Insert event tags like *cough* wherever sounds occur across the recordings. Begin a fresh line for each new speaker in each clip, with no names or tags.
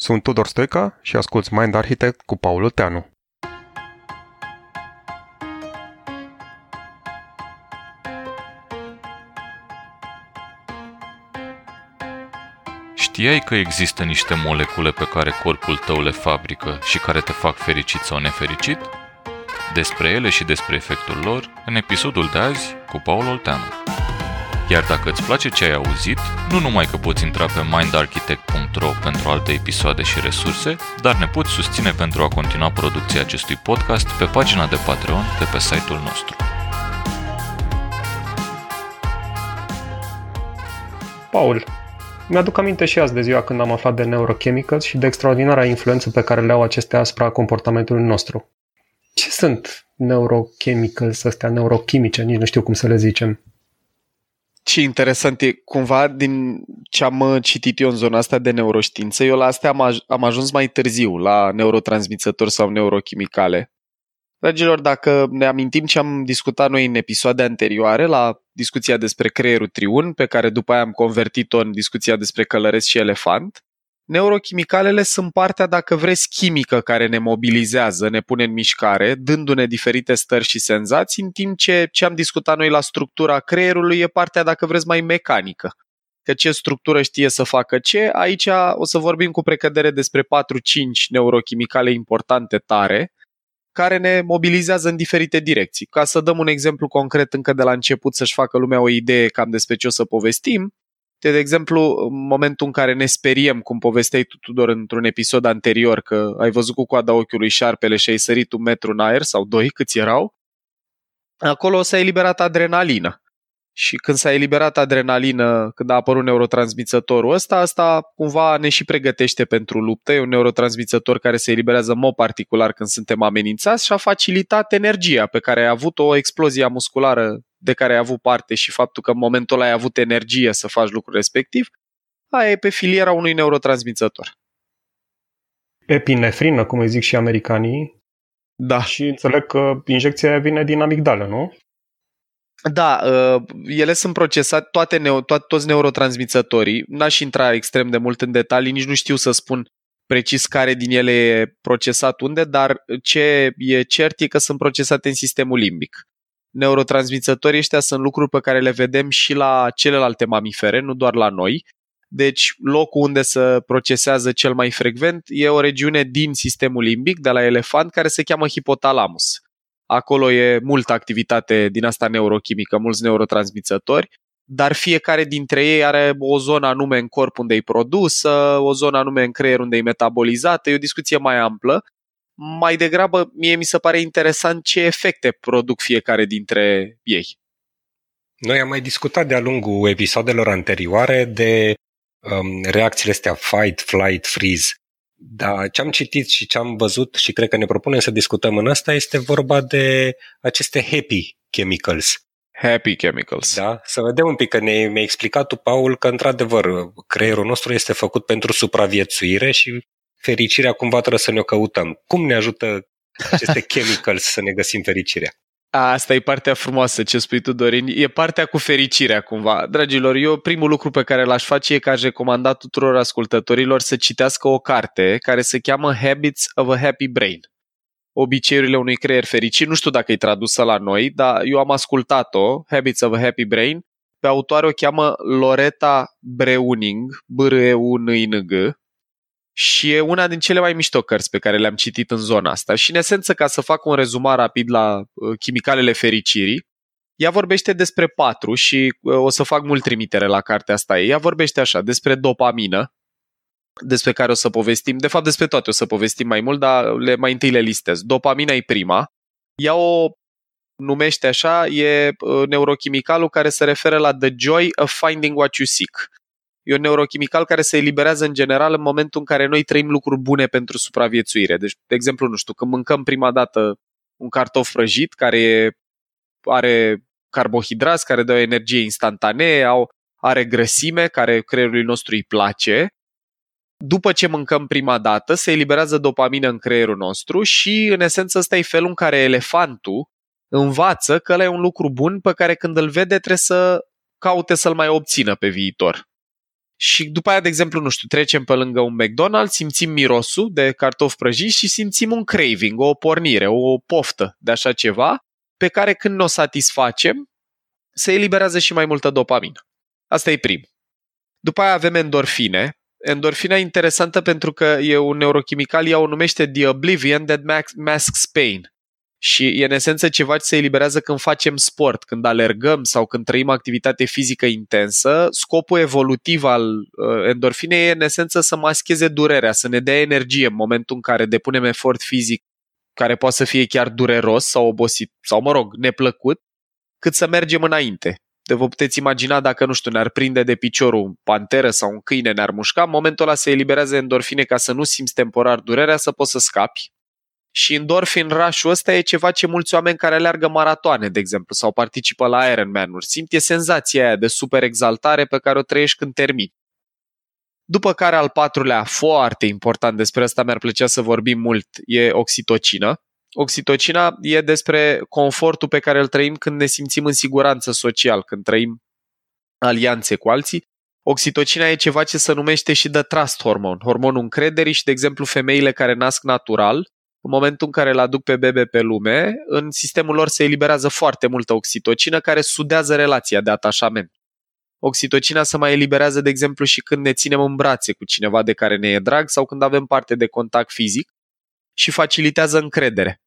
Sunt Tudor Stoica și asculți Mind Architect cu Paul Oteanu.
Știai că există niște molecule pe care corpul tău le fabrică și care te fac fericit sau nefericit? Despre ele și despre efectul lor în episodul de azi cu Paul Olteanu. Iar dacă îți place ce ai auzit, nu numai că poți intra pe mindarchitect.ro pentru alte episoade și resurse, dar ne poți susține pentru a continua producția acestui podcast pe pagina de Patreon de pe site-ul nostru.
Paul, mi-aduc aminte și azi de ziua când am aflat de neurochemicals și de extraordinara influență pe care le au acestea asupra comportamentului nostru. Ce sunt neurochemicals astea, neurochimice, nici nu știu cum să le zicem.
Ce interesant e, cumva din ce am uh, citit eu în zona asta de neuroștiință, eu la astea am, aj- am ajuns mai târziu, la neurotransmițători sau neurochimicale. Dragilor, dacă ne amintim ce am discutat noi în episoade anterioare, la discuția despre creierul triun, pe care după aia am convertit-o în discuția despre călăresc și elefant, neurochimicalele sunt partea, dacă vreți, chimică care ne mobilizează, ne pune în mișcare, dându-ne diferite stări și senzații, în timp ce ce am discutat noi la structura creierului e partea, dacă vreți, mai mecanică. Că ce structură știe să facă ce, aici o să vorbim cu precădere despre 4-5 neurochimicale importante tare, care ne mobilizează în diferite direcții. Ca să dăm un exemplu concret încă de la început să-și facă lumea o idee cam despre ce o să povestim, de, de exemplu, în momentul în care ne speriem, cum povesteai tu, Tudor, într-un episod anterior, că ai văzut cu coada ochiului șarpele și ai sărit un metru în aer sau doi, câți erau, acolo s-a eliberat adrenalină. Și când s-a eliberat adrenalină, când a apărut neurotransmițătorul ăsta, asta cumva ne și pregătește pentru luptă. E un neurotransmițător care se eliberează în mod particular când suntem amenințați și a facilitat energia pe care a avut o explozie musculară de care ai avut parte și faptul că în momentul ăla ai avut energie să faci lucrul respectiv, aia e pe filiera unui neurotransmițător.
Epinefrină, cum îi zic și americanii,
Da.
și înțeleg că injecția vine din amigdală, nu?
Da, uh, ele sunt procesate, toate neo, to- toți neurotransmițătorii, n-aș intra extrem de mult în detalii, nici nu știu să spun precis care din ele e procesat unde, dar ce e cert e că sunt procesate în sistemul limbic. Neurotransmițătorii ăștia sunt lucruri pe care le vedem și la celelalte mamifere, nu doar la noi. Deci locul unde se procesează cel mai frecvent e o regiune din sistemul limbic, de la elefant, care se cheamă hipotalamus. Acolo e multă activitate din asta neurochimică, mulți neurotransmițători, dar fiecare dintre ei are o zonă anume în corp unde e produsă, o zonă anume în creier unde e metabolizată, e o discuție mai amplă. Mai degrabă, mie mi se pare interesant ce efecte produc fiecare dintre ei.
Noi am mai discutat de-a lungul episoadelor anterioare de um, reacțiile astea fight, flight, freeze. Dar ce am citit și ce am văzut și cred că ne propunem să discutăm în asta este vorba de aceste happy chemicals.
Happy chemicals.
Da? Să vedem un pic, că ne, mi-a explicat tu, Paul, că într-adevăr creierul nostru este făcut pentru supraviețuire și fericirea cumva trebuie să ne-o căutăm. Cum ne ajută aceste *laughs* chemicals să ne găsim fericirea?
Asta e partea frumoasă ce spui tu, Dorin. E partea cu fericirea, cumva. Dragilor, eu primul lucru pe care l-aș face e că aș recomanda tuturor ascultătorilor să citească o carte care se cheamă Habits of a Happy Brain. Obiceiurile unui creier fericit. Nu știu dacă e tradusă la noi, dar eu am ascultat-o, Habits of a Happy Brain. Pe autoare o cheamă Loretta Breuning, b r e u n i n g și e una din cele mai mișto cărți pe care le-am citit în zona asta. Și în esență, ca să fac un rezumat rapid la uh, chimicalele fericirii, ea vorbește despre patru și uh, o să fac mult trimitere la cartea asta. Ea vorbește așa, despre dopamină, despre care o să povestim, de fapt despre toate o să povestim mai mult, dar le, mai întâi le listez. Dopamina e prima, ea o numește așa, e uh, neurochimicalul care se referă la the joy of finding what you seek. E un neurochimical care se eliberează în general în momentul în care noi trăim lucruri bune pentru supraviețuire. Deci, de exemplu, nu știu, când mâncăm prima dată un cartof prăjit care are carbohidrați, care dă o energie instantanee, au, are grăsime care creierului nostru îi place, după ce mâncăm prima dată, se eliberează dopamină în creierul nostru și, în esență, ăsta e felul în care elefantul învață că ăla e un lucru bun pe care când îl vede trebuie să caute să-l mai obțină pe viitor. Și după aia, de exemplu, nu știu, trecem pe lângă un McDonald's, simțim mirosul de cartofi prăjiți și simțim un craving, o pornire, o poftă de așa ceva, pe care când ne o satisfacem, se eliberează și mai multă dopamină. Asta e prim. După aia avem endorfine. Endorfina e interesantă pentru că e un neurochimical, ea o numește The Oblivion That Masks Pain. Și e în esență ceva ce se eliberează când facem sport, când alergăm sau când trăim activitate fizică intensă. Scopul evolutiv al uh, endorfinei e în esență să mascheze durerea, să ne dea energie în momentul în care depunem efort fizic care poate să fie chiar dureros sau obosit sau, mă rog, neplăcut, cât să mergem înainte. De vă puteți imagina dacă, nu știu, ne-ar prinde de piciorul un panteră sau un câine, ne-ar mușca, în momentul ăla se eliberează endorfine ca să nu simți temporar durerea, să poți să scapi și endorphin rush-ul ăsta e ceva ce mulți oameni care alergă maratoane, de exemplu, sau participă la Ironman-uri, simt e senzația aia de super exaltare pe care o trăiești când termini. După care al patrulea, foarte important, despre asta mi-ar plăcea să vorbim mult, e oxitocină. Oxitocina e despre confortul pe care îl trăim când ne simțim în siguranță social, când trăim alianțe cu alții. Oxitocina e ceva ce se numește și de trust hormon, hormonul încrederii și, de exemplu, femeile care nasc natural în momentul în care îl aduc pe bebe pe lume, în sistemul lor se eliberează foarte multă oxitocină care sudează relația de atașament. Oxitocina se mai eliberează, de exemplu, și când ne ținem în brațe cu cineva de care ne e drag sau când avem parte de contact fizic și facilitează încredere.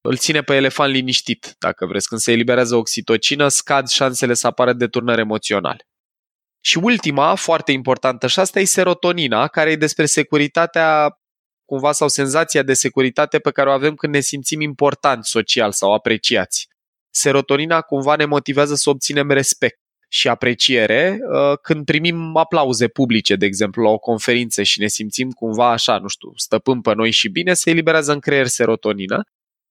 Îl ține pe elefant liniștit, dacă vreți. Când se eliberează oxitocină, scad șansele să apară deturnări emoționale. Și ultima, foarte importantă și asta e serotonina, care e despre securitatea cumva sau senzația de securitate pe care o avem când ne simțim important social sau apreciați. Serotonina cumva ne motivează să obținem respect și apreciere uh, când primim aplauze publice, de exemplu, la o conferință și ne simțim cumva așa, nu știu, stăpân pe noi și bine, se eliberează în creier serotonină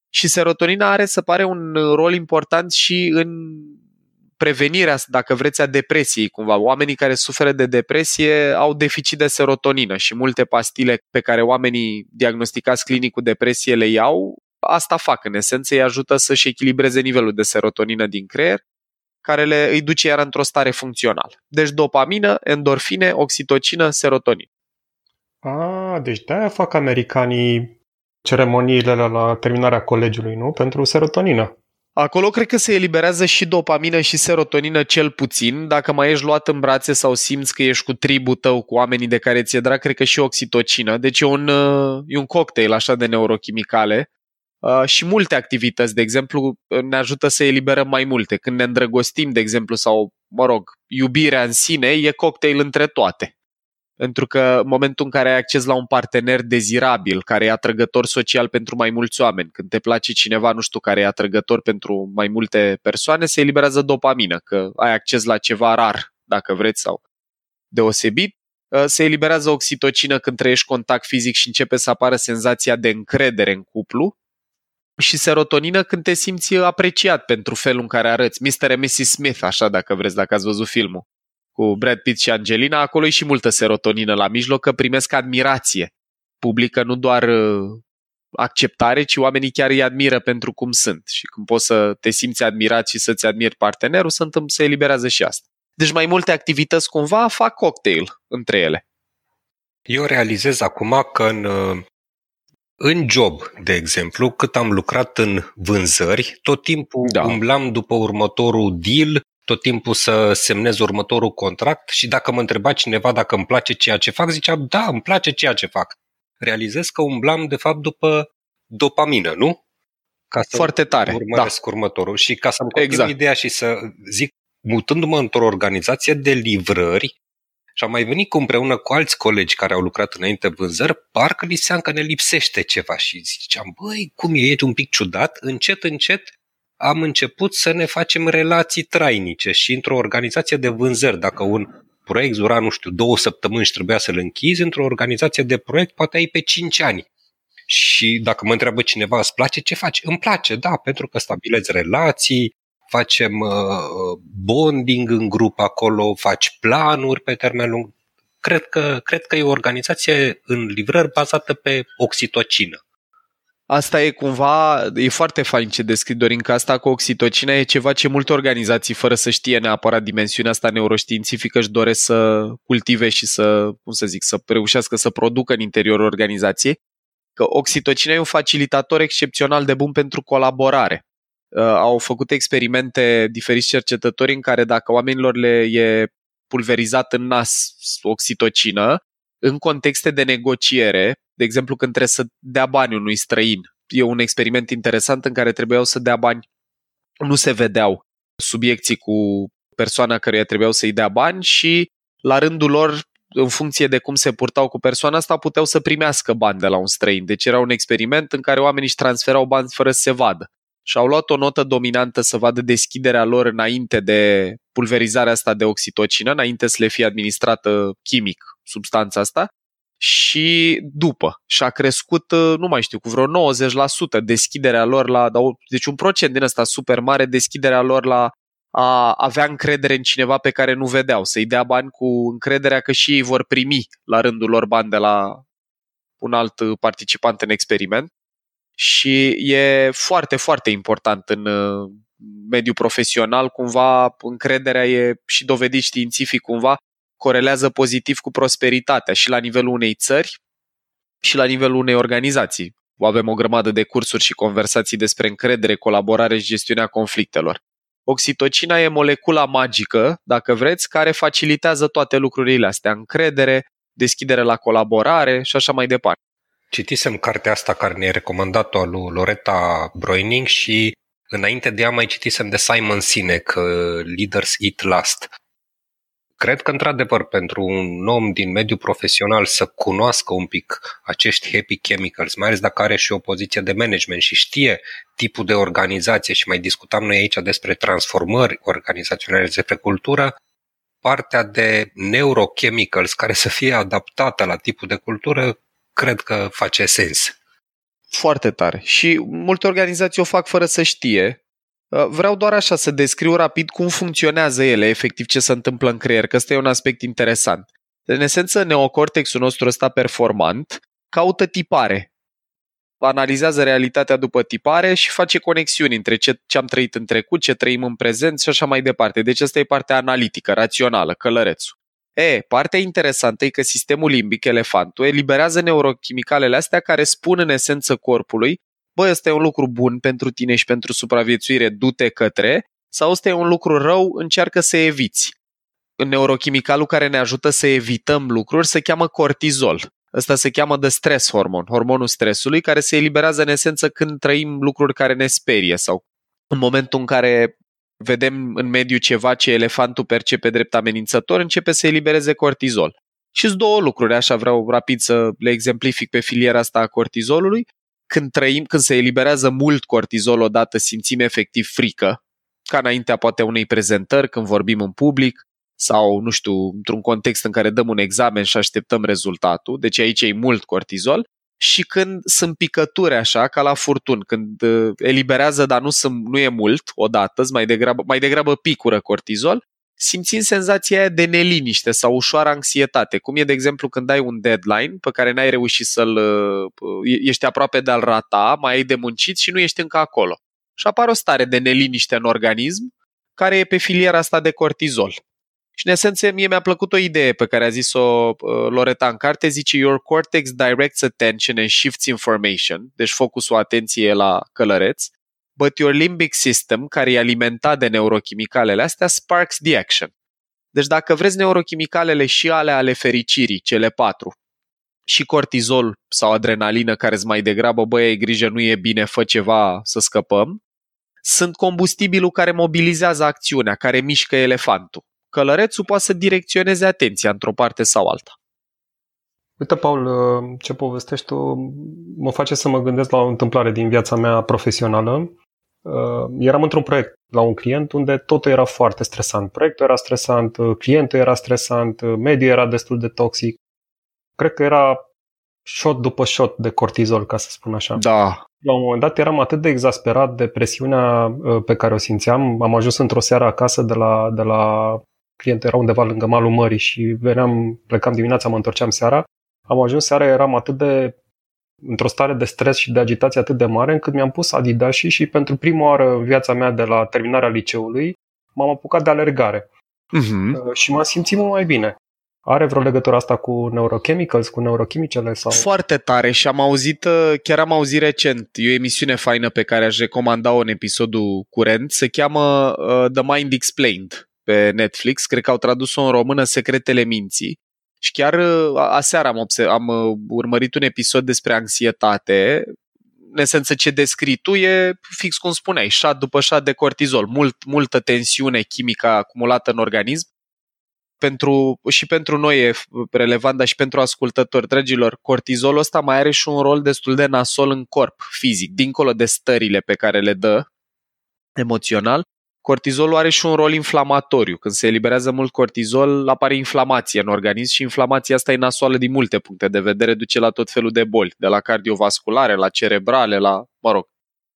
și serotonina are să pare un rol important și în prevenirea, dacă vreți, a depresiei cumva. Oamenii care suferă de depresie au deficit de serotonină și multe pastile pe care oamenii diagnosticați clinic cu depresie le iau, asta fac. În esență îi ajută să-și echilibreze nivelul de serotonină din creier, care le, îi duce iar într-o stare funcțională. Deci dopamină, endorfine, oxitocină, serotonină.
A, deci de-aia fac americanii ceremoniile la terminarea colegiului, nu? Pentru serotonină.
Acolo cred că se eliberează și dopamină și serotonină cel puțin. Dacă mai ești luat în brațe sau simți că ești cu tribul tău, cu oamenii de care ți-e drag, cred că și oxitocină. Deci e un, uh, e un cocktail așa de neurochimicale. Uh, și multe activități, de exemplu, ne ajută să eliberăm mai multe. Când ne îndrăgostim, de exemplu, sau, mă rog, iubirea în sine, e cocktail între toate. Pentru că în momentul în care ai acces la un partener dezirabil, care e atrăgător social pentru mai mulți oameni, când te place cineva, nu știu, care e atrăgător pentru mai multe persoane, se eliberează dopamină, că ai acces la ceva rar, dacă vreți, sau deosebit. Ă, se eliberează oxitocină când trăiești contact fizic și începe să apară senzația de încredere în cuplu, și serotonină când te simți apreciat pentru felul în care arăți. Mr. and Mrs. Smith, așa dacă vreți, dacă ați văzut filmul cu Brad Pitt și Angelina, acolo e și multă serotonină la mijloc, că primesc admirație publică, nu doar uh, acceptare, ci oamenii chiar îi admiră pentru cum sunt. Și când poți să te simți admirat și să-ți admiri partenerul, se, se eliberează și asta. Deci mai multe activități cumva fac cocktail între ele.
Eu realizez acum că în, uh, în job, de exemplu, cât am lucrat în vânzări, tot timpul da. umblam după următorul deal, tot timpul să semnez următorul contract și dacă mă întreba cineva dacă îmi place ceea ce fac, ziceam, da, îmi place ceea ce fac. Realizez că umblam, de fapt, după dopamină, nu?
Ca să Foarte tare,
urmăresc da. următorul. Și ca să-mi exact. ideea și să zic, mutându-mă într-o organizație de livrări, și am mai venit cu împreună cu alți colegi care au lucrat înainte vânzări, parcă li se că ne lipsește ceva și ziceam, băi, cum e, e un pic ciudat, încet, încet am început să ne facem relații trainice și într-o organizație de vânzări, dacă un proiect dura, nu știu, două săptămâni și trebuia să-l închizi, într-o organizație de proiect poate ai pe cinci ani. Și dacă mă întreabă cineva, îți place ce faci? Îmi place, da, pentru că stabilezi relații, facem uh, bonding în grup acolo, faci planuri pe termen lung. Cred că, cred că e o organizație în livrări bazată pe oxitocină.
Asta e cumva, e foarte fain ce descrii, Dorin, că asta cu oxitocina e ceva ce multe organizații, fără să știe neapărat dimensiunea asta neuroștiințifică, își doresc să cultive și să, cum să zic, să reușească să producă în interiorul organizației. Că oxitocina e un facilitator excepțional de bun pentru colaborare. Uh, au făcut experimente diferiți cercetători în care dacă oamenilor le e pulverizat în nas oxitocină, în contexte de negociere, de exemplu când trebuie să dea bani unui străin. E un experiment interesant în care trebuiau să dea bani, nu se vedeau subiecții cu persoana căruia trebuiau să-i dea bani și la rândul lor, în funcție de cum se purtau cu persoana asta, puteau să primească bani de la un străin. Deci era un experiment în care oamenii își transferau bani fără să se vadă. Și au luat o notă dominantă să vadă deschiderea lor înainte de pulverizarea asta de oxitocină, înainte să le fie administrată chimic substanța asta și după. Și a crescut, uh, nu mai știu, cu vreo 90% deschiderea lor la, deci un procent din ăsta super mare, deschiderea lor la a avea încredere în cineva pe care nu vedeau, să-i dea bani cu încrederea că și ei vor primi la rândul lor bani de la un alt participant în experiment. Și e foarte, foarte important în uh, mediul profesional, cumva încrederea e și dovedit științific cumva corelează pozitiv cu prosperitatea și la nivelul unei țări și la nivelul unei organizații. Avem o grămadă de cursuri și conversații despre încredere, colaborare și gestiunea conflictelor. Oxitocina e molecula magică, dacă vreți, care facilitează toate lucrurile astea, încredere, deschidere la colaborare și așa mai departe.
Citisem cartea asta care ne-a recomandat-o a lui Loreta Broining și înainte de ea mai citisem de Simon Sinek, uh, Leaders Eat Last. Cred că, într-adevăr, pentru un om din mediul profesional să cunoască un pic acești happy chemicals, mai ales dacă are și o poziție de management și știe tipul de organizație și mai discutam noi aici despre transformări organizaționale, despre cultură, partea de neurochemicals care să fie adaptată la tipul de cultură, cred că face sens.
Foarte tare. Și multe organizații o fac fără să știe Uh, vreau doar așa să descriu rapid cum funcționează ele, efectiv ce se întâmplă în creier, că ăsta e un aspect interesant. În esență, neocortexul nostru ăsta performant caută tipare. Analizează realitatea după tipare și face conexiuni între ce, ce am trăit în trecut, ce trăim în prezent și așa mai departe. Deci asta e partea analitică, rațională, călărețul. E, partea interesantă e că sistemul limbic, elefantul, eliberează neurochimicalele astea care spun în esență corpului bă, ăsta e un lucru bun pentru tine și pentru supraviețuire, du-te către, sau ăsta e un lucru rău, încearcă să eviți. În neurochimicalul care ne ajută să evităm lucruri se cheamă cortizol. Ăsta se cheamă de stres hormon, hormonul stresului, care se eliberează în esență când trăim lucruri care ne sperie sau în momentul în care vedem în mediu ceva ce elefantul percepe drept amenințător, începe să elibereze cortizol. Și sunt două lucruri, așa vreau rapid să le exemplific pe filiera asta a cortizolului când trăim, când se eliberează mult cortizol odată, simțim efectiv frică, ca înaintea poate unei prezentări, când vorbim în public, sau, nu știu, într-un context în care dăm un examen și așteptăm rezultatul, deci aici e mult cortizol, și când sunt picături așa, ca la furtun, când uh, eliberează, dar nu, sunt, nu e mult odată, mai degrabă, mai degrabă picură cortizol, simțind senzația aia de neliniște sau ușoară anxietate, cum e, de exemplu, când ai un deadline pe care n-ai reușit să-l... Uh, ești aproape de a-l rata, mai ai de muncit și nu ești încă acolo. Și apare o stare de neliniște în organism care e pe filiera asta de cortizol. Și în esență mie mi-a plăcut o idee pe care a zis-o uh, Loreta în carte, zice Your cortex directs attention and shifts information, deci focusul atenției la călăreț, but your limbic system, care e alimentat de neurochimicalele astea, sparks the action. Deci dacă vreți neurochimicalele și ale ale fericirii, cele patru, și cortizol sau adrenalină, care îți mai degrabă, băi, ai grijă, nu e bine, fă ceva să scăpăm, sunt combustibilul care mobilizează acțiunea, care mișcă elefantul. Călărețul poate să direcționeze atenția într-o parte sau alta.
Uite, Paul, ce povestești tu mă face să mă gândesc la o întâmplare din viața mea profesională uh, eram într-un proiect la un client unde totul era foarte stresant. Proiectul era stresant, uh, clientul era stresant, uh, mediul era destul de toxic. Cred că era shot după shot de cortizol, ca să spun așa.
Da.
La un moment dat eram atât de exasperat de presiunea uh, pe care o simțeam. Am ajuns într-o seară acasă de la, de la client, era undeva lângă malul mării și veneam, plecam dimineața, mă întorceam seara. Am ajuns seara, eram atât de într-o stare de stres și de agitație atât de mare încât mi-am pus Adidas și pentru prima oară în viața mea de la terminarea liceului m-am apucat de alergare.
Uh-huh.
Și m-am simțit mult mai bine. Are vreo legătură asta cu neurochemicals, cu neurochimicele? Sau...
Foarte tare și am auzit, uh, chiar am auzit recent, e o emisiune faină pe care aș recomanda-o în episodul curent, se cheamă uh, The Mind Explained pe Netflix, cred că au tradus-o în română Secretele Minții. Și chiar uh, aseară am, obse- am uh, urmărit un episod despre anxietate. În esență, ce descrii tu e fix cum spuneai, șat după șat de cortizol, mult, multă tensiune chimică acumulată în organism pentru, și pentru noi e relevant, dar și pentru ascultători. Dragilor, cortizolul ăsta mai are și un rol destul de nasol în corp, fizic, dincolo de stările pe care le dă emoțional. Cortizolul are și un rol inflamatoriu. Când se eliberează mult cortizol, apare inflamație în organism și inflamația asta e nasoală din multe puncte de vedere, duce la tot felul de boli, de la cardiovasculare, la cerebrale, la, mă rog,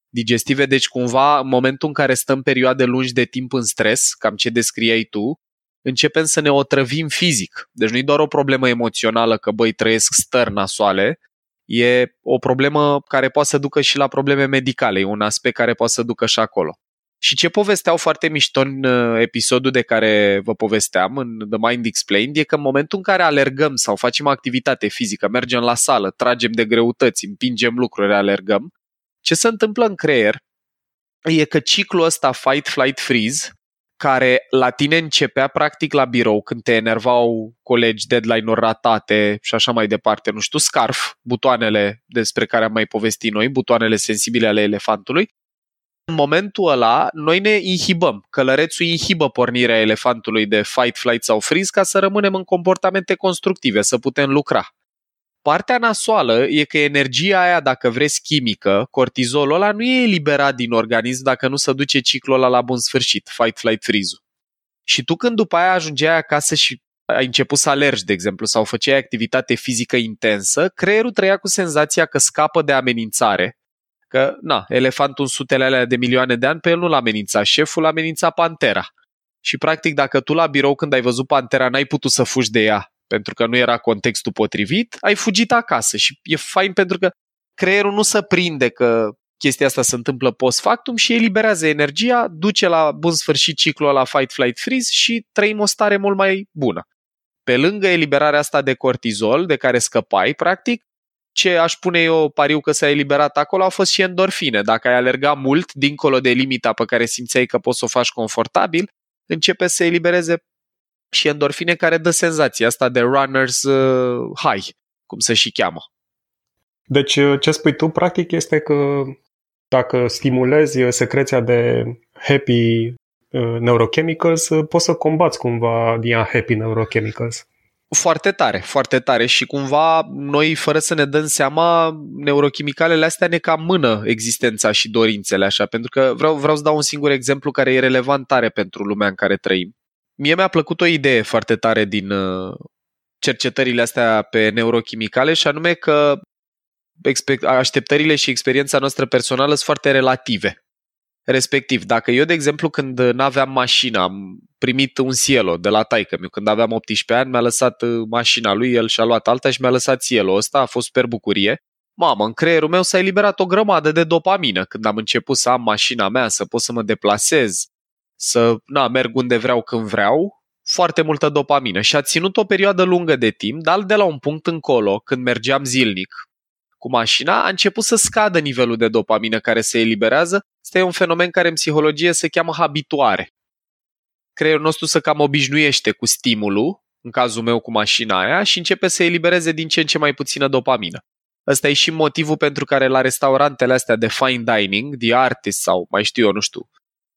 digestive. Deci, cumva, în momentul în care stăm perioade lungi de timp în stres, cam ce descriai tu, începem să ne otrăvim fizic. Deci nu e doar o problemă emoțională că, băi, trăiesc stări nasoale, e o problemă care poate să ducă și la probleme medicale, e un aspect care poate să ducă și acolo. Și ce povesteau foarte mișto în uh, episodul de care vă povesteam, în The Mind Explained, e că în momentul în care alergăm sau facem activitate fizică, mergem la sală, tragem de greutăți, împingem lucruri, alergăm, ce se întâmplă în creier e că ciclul ăsta fight, flight, freeze care la tine începea practic la birou când te enervau colegi, deadline-uri ratate și așa mai departe, nu știu, scarf, butoanele despre care am mai povestit noi, butoanele sensibile ale elefantului, în momentul ăla noi ne inhibăm. Călărețul inhibă pornirea elefantului de fight, flight sau freeze ca să rămânem în comportamente constructive, să putem lucra. Partea nasoală e că energia aia, dacă vreți chimică, cortizolul ăla nu e eliberat din organism dacă nu se duce ciclul ăla la bun sfârșit, fight, flight, freeze Și tu când după aia ajungeai acasă și ai început să alergi, de exemplu, sau făceai activitate fizică intensă, creierul trăia cu senzația că scapă de amenințare. Că, na, elefantul în sutele alea de milioane de ani, pe el nu l-a amenințat șeful, l-a amenințat pantera. Și, practic, dacă tu la birou, când ai văzut pantera, n-ai putut să fugi de ea, pentru că nu era contextul potrivit, ai fugit acasă și e fain pentru că creierul nu se prinde că chestia asta se întâmplă post factum și eliberează energia, duce la bun sfârșit ciclul la fight, flight, freeze și trăim o stare mult mai bună. Pe lângă eliberarea asta de cortizol, de care scăpai, practic, ce aș pune eu pariu că s-a eliberat acolo au fost și endorfine. Dacă ai alergat mult, dincolo de limita pe care simțeai că poți să o faci confortabil, începe să elibereze și endorfine care dă senzația asta de runners uh, high, cum se și cheamă.
Deci uh, ce spui tu practic este că dacă stimulezi uh, secreția de happy uh, neurochemicals, poți să combați cumva din happy neurochemicals.
Foarte tare, foarte tare și cumva noi, fără să ne dăm seama, neurochimicalele astea ne cam mână existența și dorințele așa, pentru că vreau, vreau să dau un singur exemplu care e relevant tare pentru lumea în care trăim. Mie mi-a plăcut o idee foarte tare din uh, cercetările astea pe neurochimicale și anume că așteptările și experiența noastră personală sunt foarte relative. Respectiv, dacă eu, de exemplu, când n-aveam mașina, am primit un Cielo de la taică meu, când aveam 18 ani, mi-a lăsat uh, mașina lui, el și-a luat alta și mi-a lăsat Cielo. Ăsta, a fost super bucurie. Mamă, în creierul meu s-a eliberat o grămadă de dopamină când am început să am mașina mea, să pot să mă deplasez, să na, merg unde vreau când vreau, foarte multă dopamină. Și a ținut o perioadă lungă de timp, dar de la un punct încolo, când mergeam zilnic cu mașina, a început să scadă nivelul de dopamină care se eliberează. Este un fenomen care în psihologie se cheamă habituare. Creierul nostru se cam obișnuiește cu stimulul, în cazul meu cu mașina aia, și începe să elibereze din ce în ce mai puțină dopamină. Ăsta e și motivul pentru care la restaurantele astea de fine dining, The Artist sau mai știu eu, nu știu,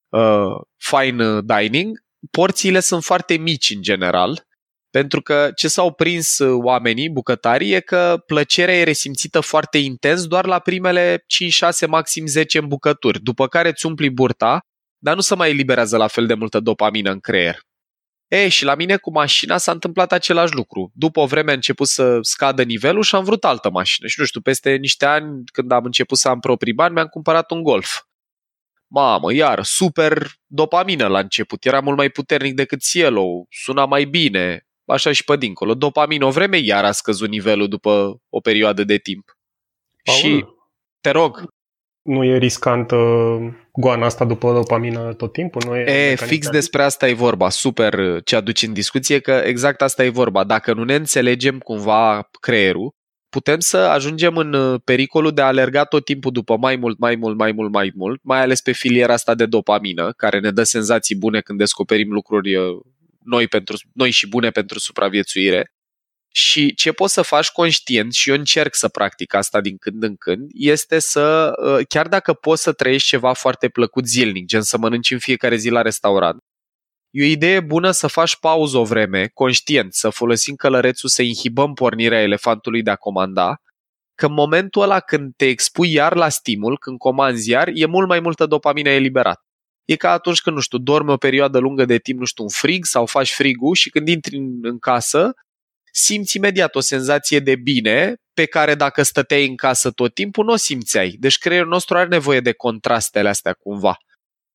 uh, fine dining, porțiile sunt foarte mici în general, pentru că ce s-au prins uh, oamenii, bucătarii, e că plăcerea e resimțită foarte intens doar la primele 5-6, maxim 10 îmbucături, după care îți umpli burta, dar nu se mai eliberează la fel de multă dopamină în creier. E, și la mine cu mașina s-a întâmplat același lucru. După o vreme a început să scadă nivelul și am vrut altă mașină. Și nu știu, peste niște ani, când am început să am proprii bani, mi-am cumpărat un Golf mamă, iar, super dopamină la început, era mult mai puternic decât cielo, suna mai bine, așa și pe dincolo. Dopamină o vreme, iar a scăzut nivelul după o perioadă de timp.
Paul,
Și te rog,
nu e riscant uh, goana asta după dopamină tot timpul? Nu e
E,
mecanism
fix
de-
despre asta e vorba, super uh, ce aduci în discuție, că exact asta e vorba. Dacă nu ne înțelegem cumva creierul, putem să ajungem în uh, pericolul de a alerga tot timpul după mai mult, mai mult, mai mult, mai mult, mai ales pe filiera asta de dopamină, care ne dă senzații bune când descoperim lucruri uh, noi, pentru, noi și bune pentru supraviețuire. Și ce poți să faci conștient, și eu încerc să practic asta din când în când, este să, uh, chiar dacă poți să trăiești ceva foarte plăcut zilnic, gen să mănânci în fiecare zi la restaurant, e o idee bună să faci pauză o vreme, conștient, să folosim călărețul să inhibăm pornirea elefantului de a comanda, că în momentul ăla când te expui iar la stimul, când comanzi iar, e mult mai multă dopamină eliberată. E ca atunci când, nu știu, dormi o perioadă lungă de timp, nu știu, un frig sau faci frigul și când intri în, în casă, simți imediat o senzație de bine pe care dacă stăteai în casă tot timpul, nu o simțeai. Deci creierul nostru are nevoie de contrastele astea cumva.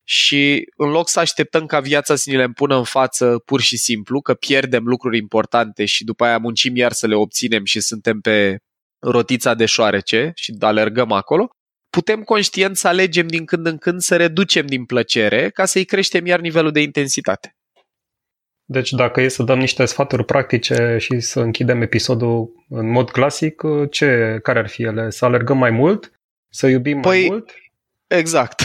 Și în loc să așteptăm ca viața să ni le împună în față pur și simplu, că pierdem lucruri importante și după aia muncim iar să le obținem și suntem pe rotița de șoarece și alergăm acolo, putem conștient să alegem din când în când să reducem din plăcere ca să-i creștem iar nivelul de intensitate.
Deci dacă e să dăm niște sfaturi practice și să închidem episodul în mod clasic, ce, care ar fi ele? Să alergăm mai mult? Să iubim
Păi,
mai mult?
Exact.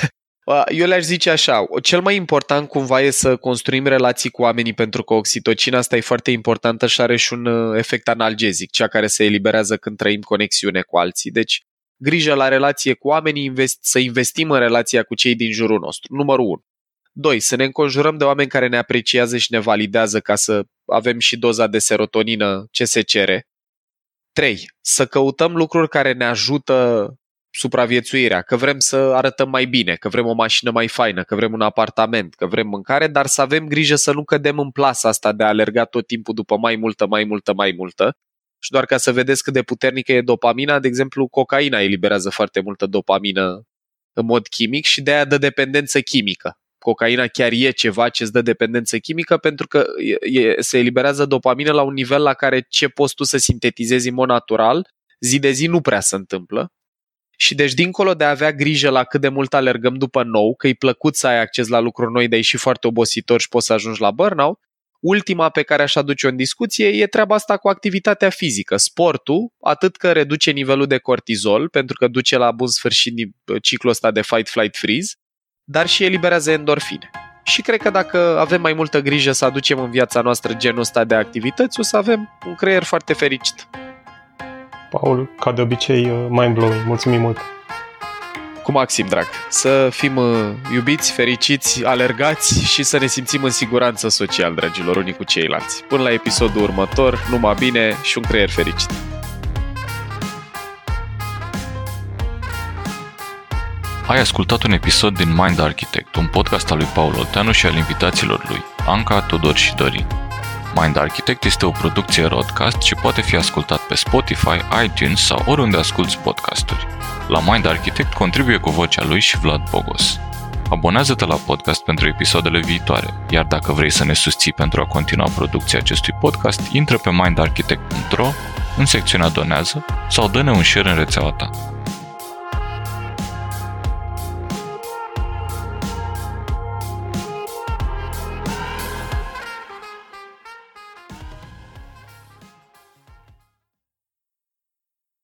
*laughs* Eu le-aș zice așa, cel mai important cumva e să construim relații cu oamenii pentru că oxitocina asta e foarte importantă și are și un uh, efect analgezic, cea care se eliberează când trăim conexiune cu alții. Deci, grijă la relație cu oamenii, invest, să investim în relația cu cei din jurul nostru. Numărul 1. 2. Să ne înconjurăm de oameni care ne apreciază și ne validează ca să avem și doza de serotonină ce se cere. 3. Să căutăm lucruri care ne ajută supraviețuirea, că vrem să arătăm mai bine, că vrem o mașină mai faină, că vrem un apartament, că vrem mâncare, dar să avem grijă să nu cădem în plasa asta de a alerga tot timpul după mai multă, mai multă, mai multă. Și doar ca să vedeți cât de puternică e dopamina, de exemplu, cocaina eliberează foarte multă dopamină în mod chimic și de aia dă dependență chimică. Cocaina chiar e ceva ce îți dă dependență chimică pentru că e, e, se eliberează dopamină la un nivel la care ce poți tu să sintetizezi în mod natural, zi de zi nu prea se întâmplă. Și deci, dincolo de a avea grijă la cât de mult alergăm după nou, că e plăcut să ai acces la lucruri noi, dar e și foarte obositor și poți să ajungi la burnout, ultima pe care aș aduce-o în discuție e treaba asta cu activitatea fizică. Sportul, atât că reduce nivelul de cortizol, pentru că duce la bun sfârșit ciclul ăsta de fight, flight, freeze, dar și eliberează endorfine. Și cred că dacă avem mai multă grijă să aducem în viața noastră genul ăsta de activități, o să avem un creier foarte fericit.
Paul, ca de obicei, mind-blowing. Mulțumim mult!
Cu maxim drag. Să fim uh, iubiți, fericiți, alergați și să ne simțim în siguranță social, dragilor, unii cu ceilalți. Până la episodul următor, numai bine și un creier fericit.
Ai ascultat un episod din Mind Architect, un podcast al lui Paul Olteanu și al invitaților lui, Anca, Tudor și Dorin. Mind Architect este o producție Rodcast și poate fi ascultat pe Spotify, iTunes sau oriunde asculti podcasturi. La Mind Architect contribuie cu vocea lui și Vlad Bogos. Abonează-te la podcast pentru episoadele viitoare, iar dacă vrei să ne susții pentru a continua producția acestui podcast, intră pe mindarchitect.ro în secțiunea Donează sau dă-ne un share în rețeaua ta.